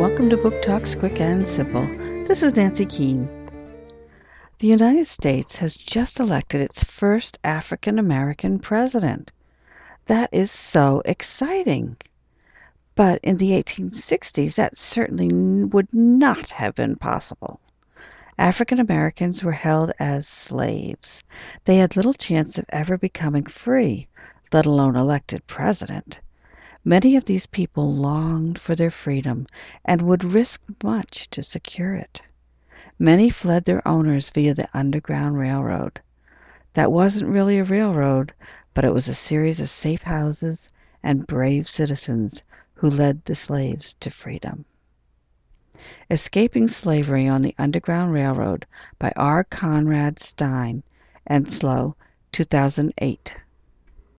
Welcome to Book Talks Quick and Simple. This is Nancy Keane. The United States has just elected its first African American president. That is so exciting. But in the 1860s, that certainly would not have been possible. African Americans were held as slaves. They had little chance of ever becoming free, let alone elected president. Many of these people longed for their freedom and would risk much to secure it. Many fled their owners via the Underground Railroad. That wasn't really a railroad, but it was a series of safe houses and brave citizens who led the slaves to freedom. Escaping Slavery on the Underground Railroad by R. Conrad Stein, Enslow, 2008.